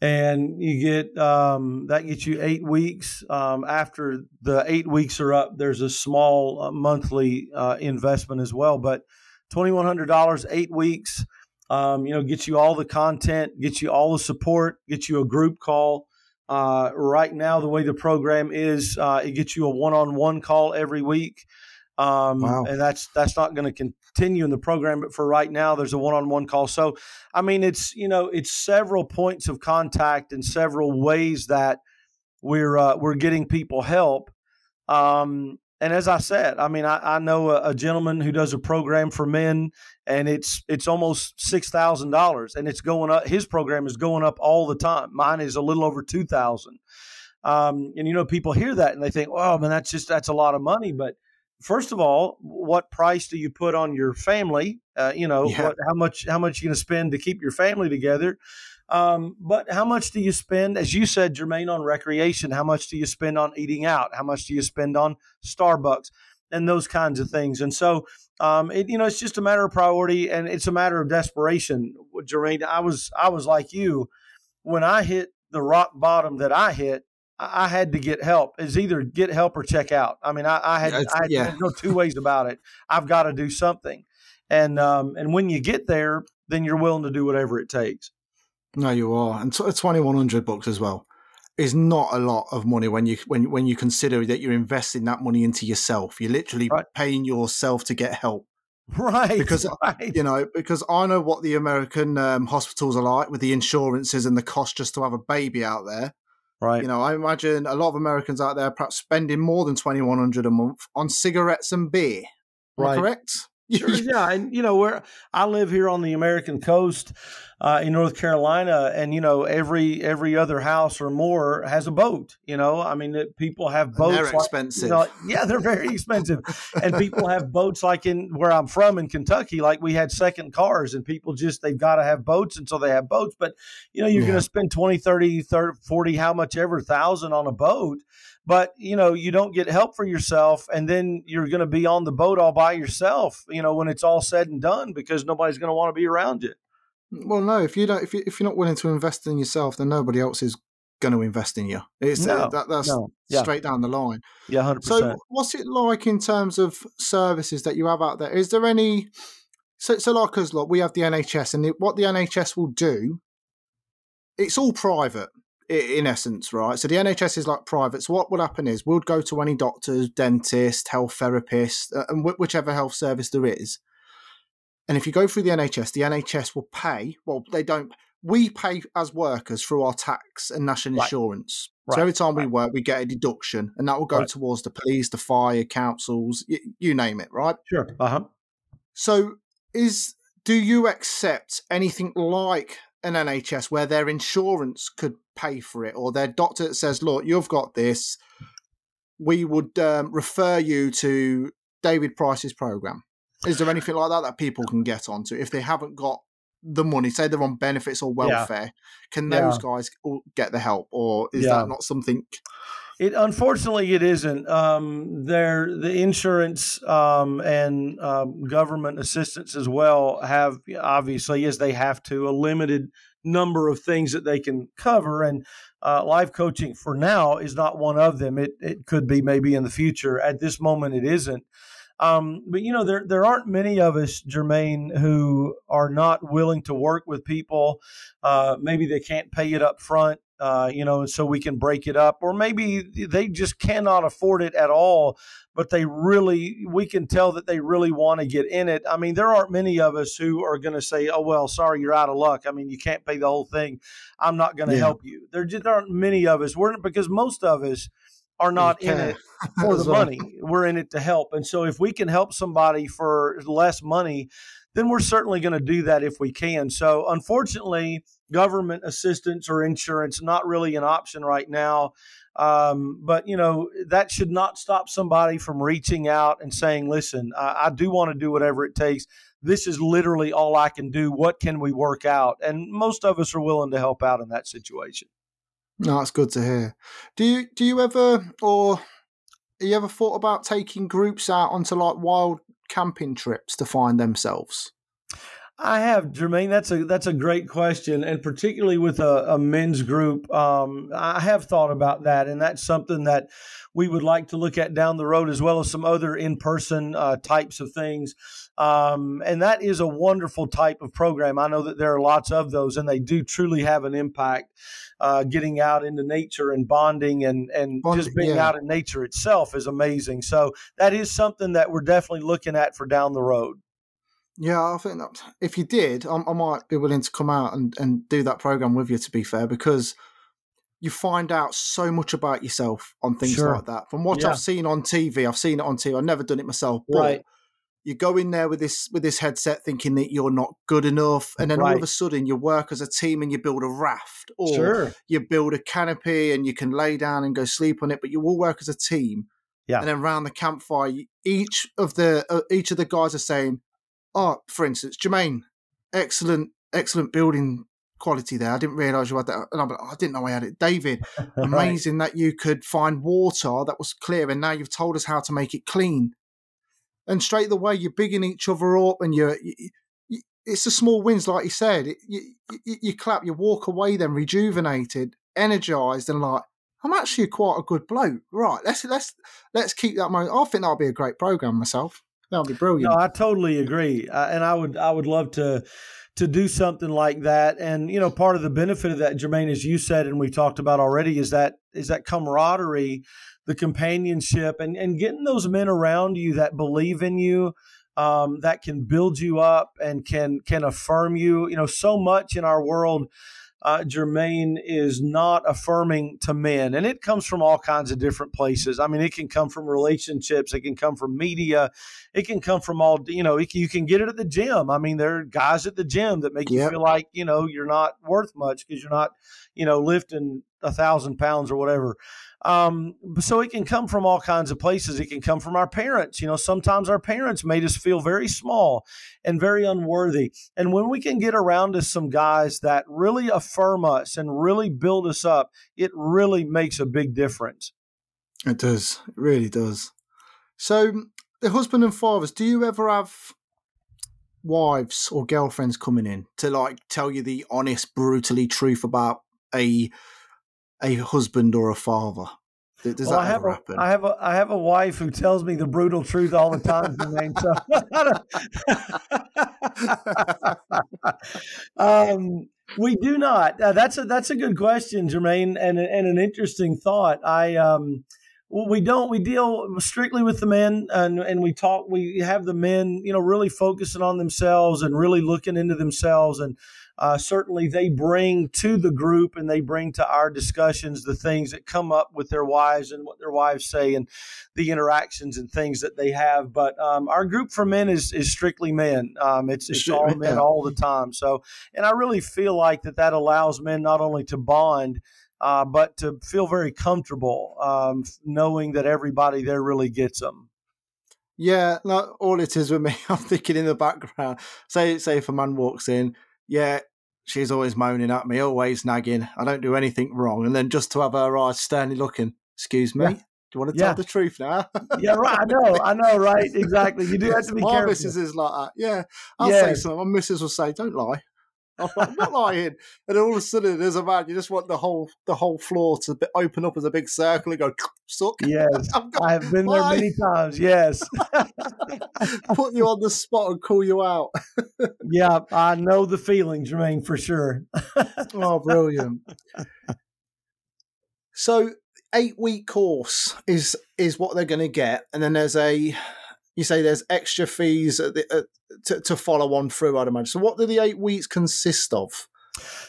and you get um, that gets you eight weeks. Um, after the eight weeks are up, there's a small uh, monthly uh, investment as well. But twenty one hundred dollars, eight weeks. Um, you know, gets you all the content, gets you all the support, gets you a group call. Uh, right now, the way the program is, uh, it gets you a one on one call every week. Um, wow. And that's that's not going to continue in the program, but for right now, there's a one-on-one call. So, I mean, it's you know, it's several points of contact and several ways that we're uh, we're getting people help. Um, and as I said, I mean, I, I know a, a, gentleman who does a program for men, and it's it's almost six thousand dollars, and it's going up. His program is going up all the time. Mine is a little over two thousand. Um, and you know, people hear that and they think, "Oh, man, that's just that's a lot of money," but first of all, what price do you put on your family? Uh, you know, yeah. what, how much how much you going to spend to keep your family together? Um, but how much do you spend, as you said, Jermaine, on recreation? How much do you spend on eating out? How much do you spend on Starbucks and those kinds of things? And so, um, it, you know, it's just a matter of priority and it's a matter of desperation. Jermaine, I was I was like you when I hit the rock bottom that I hit. I had to get help. Is either get help or check out. I mean, I, I had, I had yeah. no two ways about it. I've got to do something, and um, and when you get there, then you're willing to do whatever it takes. No, you are, and twenty one hundred bucks as well is not a lot of money when you when when you consider that you're investing that money into yourself. You're literally right. paying yourself to get help. Right. Because right. you know, because I know what the American um, hospitals are like with the insurances and the cost just to have a baby out there. right. You know, I imagine a lot of Americans out there perhaps spending more than twenty one hundred a month on cigarettes and beer. Right. correct? Sure, yeah, and you know where I live here on the American coast uh, in North Carolina, and you know every every other house or more has a boat. You know, I mean, it, people have And boats. they're like- expensive. you know, yeah, they're very expensive, and people have boats like in where I'm from in Kentucky. Like we had second cars, and people just they've got to have boats, and so they have boats. But you know, you're Yeah. going to spend 20, 30, 30, 40, how much ever thousand on a boat but you know you don't get help for yourself and then you're going to be on the boat all by yourself you know when it's all said and done because nobody's going to want to be around you Well, no. If you don't, if you if you're not willing to invest in yourself, then nobody else is going to invest in you. It's uh, No, that, that's no yeah straight down the line. yeah 100% So, what's it like in terms of services that you have out there? Is there any? So, so like us, lot, we have the NHS, and what the NHS will do, it's all private in essence, right? So the NHS is like private. So what will happen is we'll go to any doctors, dentist, health therapist, uh, and wh- whichever health service there is. And if you go through the NHS, the NHS will pay. Well, they don't. We pay as workers through our tax and national Right. insurance. Right, So every time we work, we get a deduction, and that will go Right. towards the police, the fire, councils, y- you name it, right? sure uh-huh So, is do you accept anything like an NHS where their insurance could pay for it, or their doctor says, "Look, you've got this. We would um, refer you to David Price's program." Is there anything like that that people can get onto if they haven't got the money? Say they're on benefits or Yeah. welfare. Can Yeah. those guys get the help, or is Yeah. that not something? It unfortunately it isn't. Um, there, the insurance um, and um, government assistance as well have obviously, as they have to, a limited number of things that they can cover. And uh, life coaching for now is not one of them. It it could be maybe in the future. At this moment, it isn't. Um, but you know, there there aren't many of us, Jermaine, who are not willing to work with people. Uh, maybe they can't pay it up front uh, you know, so we can break it up, or maybe they just cannot afford it at all. But they really, we can tell that they really want to get in it. I mean, there aren't many of us who are going to say, "Oh well, sorry, you're out of luck." I mean, you can't pay the whole thing. I'm not going to Yeah. help you. There just aren't many of us. We're because most of us are not in it for the money. We're in it to help. And so if we can help somebody for less money, then we're certainly going to do that if we can. So unfortunately, government assistance or insurance not really an option right now. Um, but you know that should not stop somebody from reaching out and saying, "Listen, I, I do want to do whatever it takes. This is literally all I can do. What can we work out?" And most of us are willing to help out in that situation. No, that's good to hear. Do you do you ever or you ever thought about taking groups out onto like wild camping trips to find themselves? I have, Jermaine. That's a that's a great question, and particularly with a, a men's group, um, I have thought about that, and that's something that we would like to look at down the road, as well as some other in person uh, types of things. Um, and that is a wonderful type of program. I know that there are lots of those, and they do truly have an impact. Uh, getting out into nature and bonding and and Bonding, just being yeah. out in nature itself is amazing. So that is something that we're definitely looking at for down the road. Yeah, I think that if you did, I, I might be willing to come out and, and do that program with you. To be fair, because you find out so much about yourself on things Sure. like that. From what Yeah. I've seen on TV, I've seen it on TV. I've never done it myself, but Right. you go in there with this with this headset thinking that you're not good enough, and then all of a sudden you work as a team and you build a raft, or Sure. you build a canopy and you can lay down and go sleep on it, but you all work as a team. Yeah. And then around the campfire, each of the uh, each of the guys are saying, "Oh, for instance, Jermaine, excellent, excellent building quality there. I didn't realise you had that, and I'm like, "Oh, I didn't know I had it." David, Right. amazing that you could find water that was clear, and now you've told us how to make it clean. And straight away, you're bigging each other up, and you're. You, you, it's the small wins, like you said. It, you, you clap, you walk away, then rejuvenated, energized, and like I'm actually quite a good bloke. Right? Let's let's let's keep that moment. I think that'll be a great program myself. That'll be brilliant. No, I totally agree, uh, and I would I would love to to do something like that. And you know, part of the benefit of that, Jermaine, as you said, and we talked about already, is that is that camaraderie, the companionship, and and getting those men around you that believe in you. um, that can build you up and can can affirm you. You know, so much in our world uh, Jermaine is not affirming to men. And it comes from all kinds of different places. I mean, it can come from relationships, it can come from media, it can come from all, you know, you can get it at the gym. I mean, there are guys at the gym that make yep. you feel like, you know, you're not worth much because you're not, you know, lifting a thousand pounds or whatever. Um, so it can come from all kinds of places. It can come from our parents. You know, sometimes our parents made us feel very small and very unworthy. And when we can get around to some guys that really affirm us and really build us up, it really makes a big difference. It does. It really does. So, the husband and fathers, do you ever have wives or girlfriends coming in to like tell you the honest, brutally truth about a a husband or a father? Does well, that I have ever a, happen? I have a I have a wife who tells me the brutal truth all the time, um, we do not. Uh, that's a that's a good question, Jermaine, and and an interesting thought. I um, we don't. We deal strictly with the men, and and we talk. We have the men, you know, really focusing on themselves and really looking into themselves and uh, certainly they bring to the group and they bring to our discussions the things that come up with their wives and what their wives say and the interactions and things that they have. But um, our group for men is is strictly men. Um, it's it's all men all the time. So, and I really feel like that that allows men not only to bond. Uh, but to feel very comfortable um, knowing that everybody there really gets them. Yeah, like all it is with me, I'm thinking in the background. Say, say if a man walks in, yeah, she's always moaning at me, always nagging. I don't do anything wrong. And then just to have her eyes sternly looking, excuse me. Yeah. Do you want to tell the truth now? yeah, right. I know. I know. Right. Exactly. You do have to be My careful. missus is like that. Yeah. I'll yes. say something. My missus will say, don't lie. I'm not lying. And all of a sudden, there's a man. You just want the whole the whole floor to open up as a big circle and go suck. Yes, I have been there many times. Yes, put you on the spot and call you out. yeah, I know the feeling, Jermaine, for sure. oh, brilliant. So, eight week course is is what they're going to get, and then there's a you say there's extra fees the, uh, to, to follow on through, I'd imagine. So, what do the eight weeks consist of?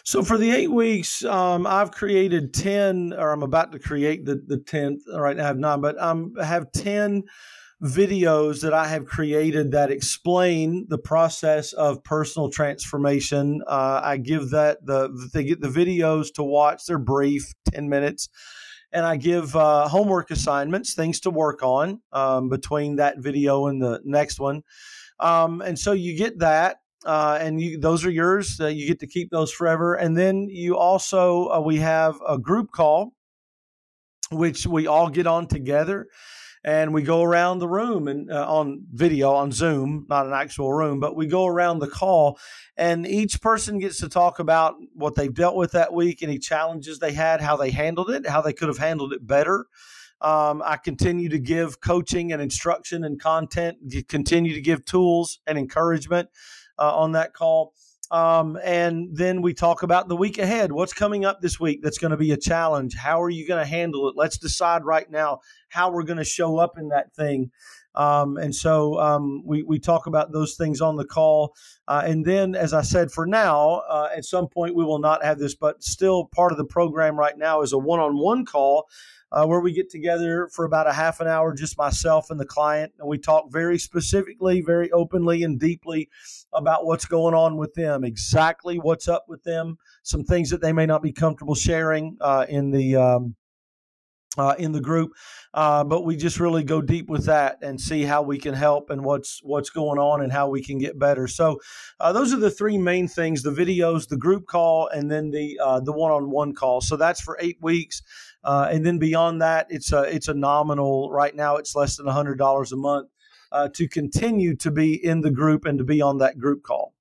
So for the eight weeks, um, I've created ten, or I'm about to create the the tenth. Right now, I have nine, but um, I have ten videos that I have created that explain the process of personal transformation. Uh, I give that the they get the videos to watch. They're brief, ten minutes and I give uh, homework assignments, things to work on um, between that video and the next one. Um, and so you get that, uh, and you, those are yours. Uh, you get to keep those forever. And then you also uh, we have a group call, which we all get on together and we go around the room and uh, on video on Zoom, not an actual room, but we go around the call, and each person gets to talk about what they've dealt with that week, any challenges they had, how they handled it, how they could have handled it better. Um, I continue to give coaching and instruction and content, continue to give tools and encouragement uh, on that call. Um, and then we talk about the week ahead. What's coming up this week that's going to be a challenge? How are you going to handle it? Let's decide right now how we're going to show up in that thing. Um, and so um, we, we talk about those things on the call. Uh, and then, as I said, for now, uh, at some point we will not have this, but still part of the program right now is a one on one call uh, where we get together for about a half an hour, just myself and the client, and we talk very specifically, very openly, and deeply about what's going on with them, exactly what's up with them, some things that they may not be comfortable sharing uh, in the um, uh, in the group, uh, but we just really go deep with that and see how we can help and what's what's going on and how we can get better. So, uh, those are the three main things: the videos, the group call, and then the uh, the one on one call. So that's for eight weeks. Uh, and then beyond that, it's a it's a nominal. Right now, it's less than hundred dollars a month uh, to continue to be in the group and to be on that group call.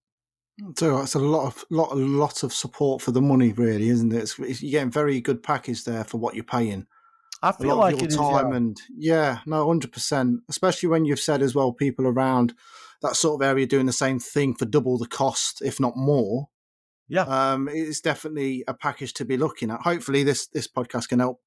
So it's a lot of lot a lot of support for the money, really, isn't it? It's, it's, you're getting very good package there for what you're paying. I feel like it time is, yeah. and yeah, no, hundred percent. Especially when you've said as well, people around that sort of area doing the same thing for double the cost, if not more. Yeah, um, it's definitely a package to be looking at. Hopefully, this this podcast can help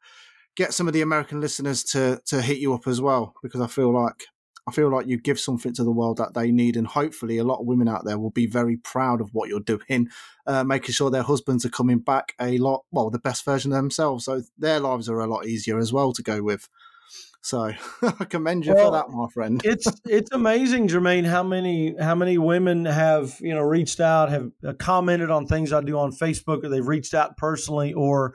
get some of the American listeners to to hit you up as well, because I feel like I feel like you give something to the world that they need, and hopefully, a lot of women out there will be very proud of what you're doing, uh, making sure their husbands are coming back a lot, well, the best version of themselves, so their lives are a lot easier as well to go with. So I commend you well, for that, my friend. it's it's amazing, Jermaine, how many how many women have you know reached out, have uh, commented on things I do on Facebook, or they've reached out personally, or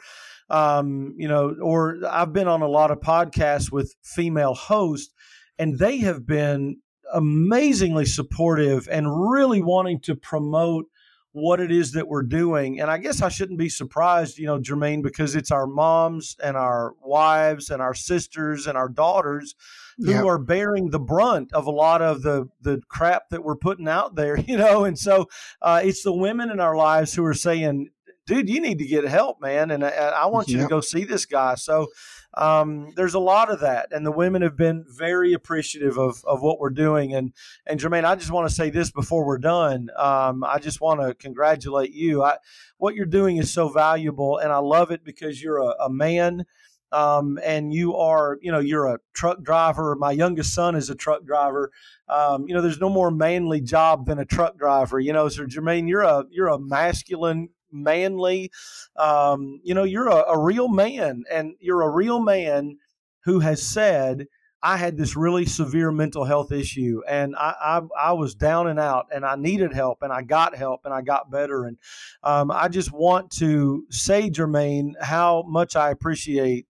um, you know, or I've been on a lot of podcasts with female hosts, and they have been amazingly supportive and really wanting to promote what it is that we're doing. And I guess I shouldn't be surprised, you know, Jermaine, because it's our moms and our wives and our sisters and our daughters who yep. are bearing the brunt of a lot of the the crap that we're putting out there, you know. And so uh, it's the women in our lives who are saying, "Dude, you need to get help, man," and, and I want you yep. to go see this guy. So um, there's a lot of that, and the women have been very appreciative of, of what we're doing. And and Jermaine, I just want to say this before we're done. Um, I just want to congratulate you. I, what you're doing is so valuable, and I love it because you're a, a man. Um, and you are, you know, you're a truck driver. My youngest son is a truck driver. Um, you know, there's no more manly job than a truck driver. You know, so Jermaine, you're a you're a masculine manly. Um, you know, you're a, a real man, and you're a real man who has said, I had this really severe mental health issue and I, I, I, was down and out and I needed help and I got help and I got better. And um, I just want to say, Jermaine, how much I appreciate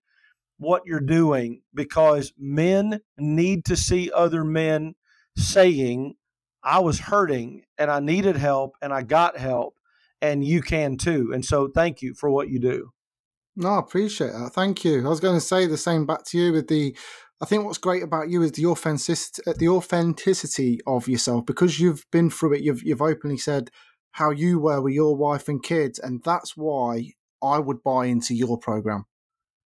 what you're doing because men need to see other men saying, I was hurting and I needed help and I got help and you can too. And so thank you for what you do. No, I appreciate that. Thank you. I was going to say the same back to you with the. I think what's great about you is the authenticity, uh, the authenticity of yourself because you've been through it. You've you've openly said how you were with your wife and kids, and that's why I would buy into your program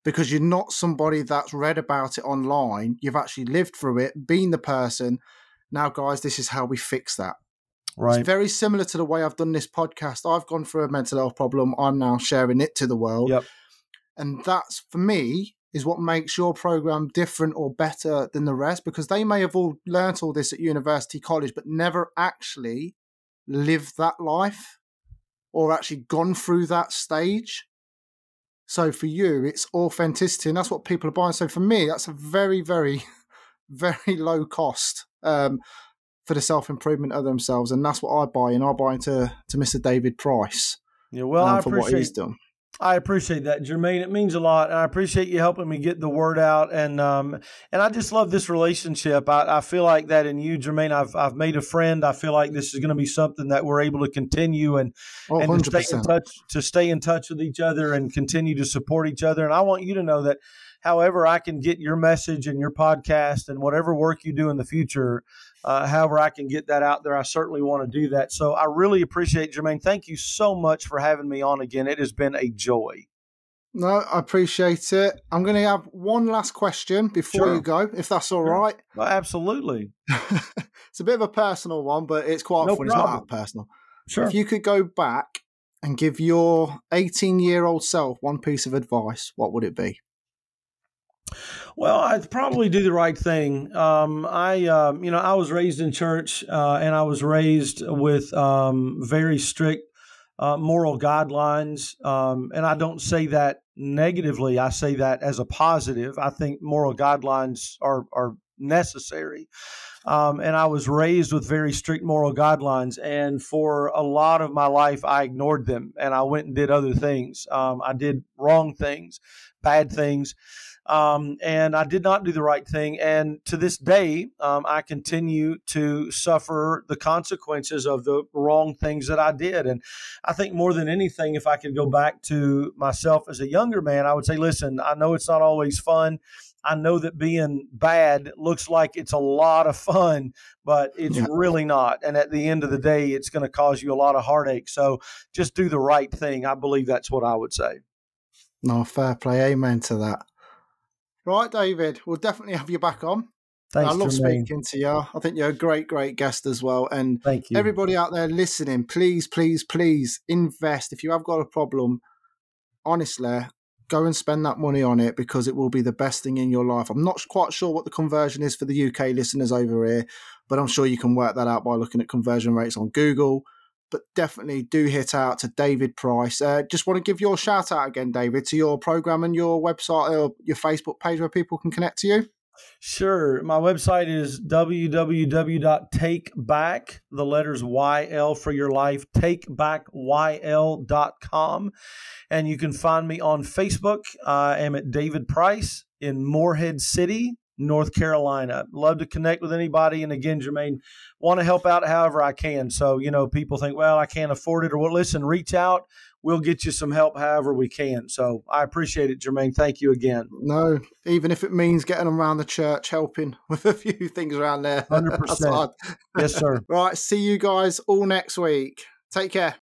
because you're not somebody that's read about it online. You've actually lived through it, been the person. Now, guys, this is how we fix that. Right. It's very similar to the way I've done this podcast. I've gone through a mental health problem. I'm now sharing it to the world. Yep. And that's for me is what makes your program different or better than the rest because they may have all learnt all this at university college but never actually lived that life or actually gone through that stage. So for you, it's authenticity, and that's what people are buying. So for me, that's a very, very, very low cost. Um, for the self improvement of themselves, and that's what I buy. And I buy into to Mr. David Price. Yeah, well, um, I for what he's done. I appreciate that, Jermaine. It means a lot, and I appreciate you helping me get the word out. And um, and I just love this relationship. I, I feel like that in you, Jermaine. I've I've made a friend. I feel like this is going to be something that we're able to continue and oh, and to stay in touch to stay in touch with each other and continue to support each other. And I want you to know that however I can get your message and your podcast and whatever work you do in the future, uh, however I can get that out there, I certainly want to do that. So I really appreciate Jermaine. Thank you so much for having me on again. It has been a joy. No, I appreciate it. I'm going to have one last question before sure. you go, if that's all right. Absolutely. it's a bit of a personal one, but it's quite no fun. Problem. It's not that personal. Sure. If you could go back and give your 18 year old self one piece of advice, what would it be? Well, I'd probably do the right thing. Um, I, uh, you know, I was raised in church, uh, and I was raised with um, very strict uh, moral guidelines. Um, and I don't say that negatively; I say that as a positive. I think moral guidelines are are necessary. Um, and I was raised with very strict moral guidelines. And for a lot of my life, I ignored them and I went and did other things. Um, I did wrong things, bad things. Um, and I did not do the right thing. And to this day, um, I continue to suffer the consequences of the wrong things that I did. And I think more than anything, if I could go back to myself as a younger man, I would say, listen, I know it's not always fun. I know that being bad looks like it's a lot of fun, but it's yeah. really not. And at the end of the day, it's going to cause you a lot of heartache. So just do the right thing. I believe that's what I would say. No, fair play. Amen to that. Right, David, we'll definitely have you back on. Thanks, I love Jermaine. speaking to you. I think you're a great, great guest as well. And Thank you. everybody out there listening, please, please, please invest. If you have got a problem, honestly, go and spend that money on it because it will be the best thing in your life. I'm not quite sure what the conversion is for the UK listeners over here, but I'm sure you can work that out by looking at conversion rates on Google. But definitely do hit out to David Price. Uh, just want to give your shout out again, David, to your program and your website or your Facebook page where people can connect to you. Sure. My website is www.takeback, the letters YL for your life, takebackyl.com. And you can find me on Facebook. I am at David Price in Morehead City, North Carolina. Love to connect with anybody. And again, Jermaine, want to help out however I can. So, you know, people think, well, I can't afford it or what. Listen, reach out. We'll get you some help however we can. So I appreciate it, Jermaine. Thank you again. No, even if it means getting around the church, helping with a few things around there. 100%. yes, sir. Right. See you guys all next week. Take care.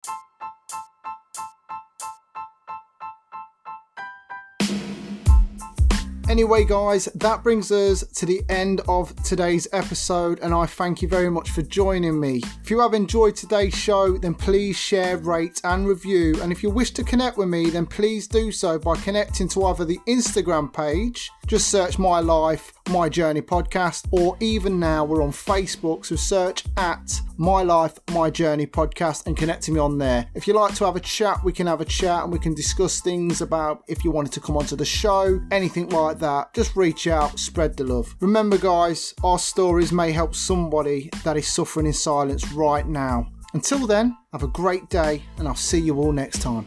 Anyway, guys, that brings us to the end of today's episode, and I thank you very much for joining me. If you have enjoyed today's show, then please share, rate, and review. And if you wish to connect with me, then please do so by connecting to either the Instagram page, just search My Life, My Journey podcast, or even now we're on Facebook, so search at My Life, My Journey podcast and connect to me on there. If you like to have a chat, we can have a chat and we can discuss things about if you wanted to come onto the show, anything like that. Just reach out, spread the love. Remember, guys, our stories may help somebody that is suffering in silence right now. Until then, have a great day, and I'll see you all next time.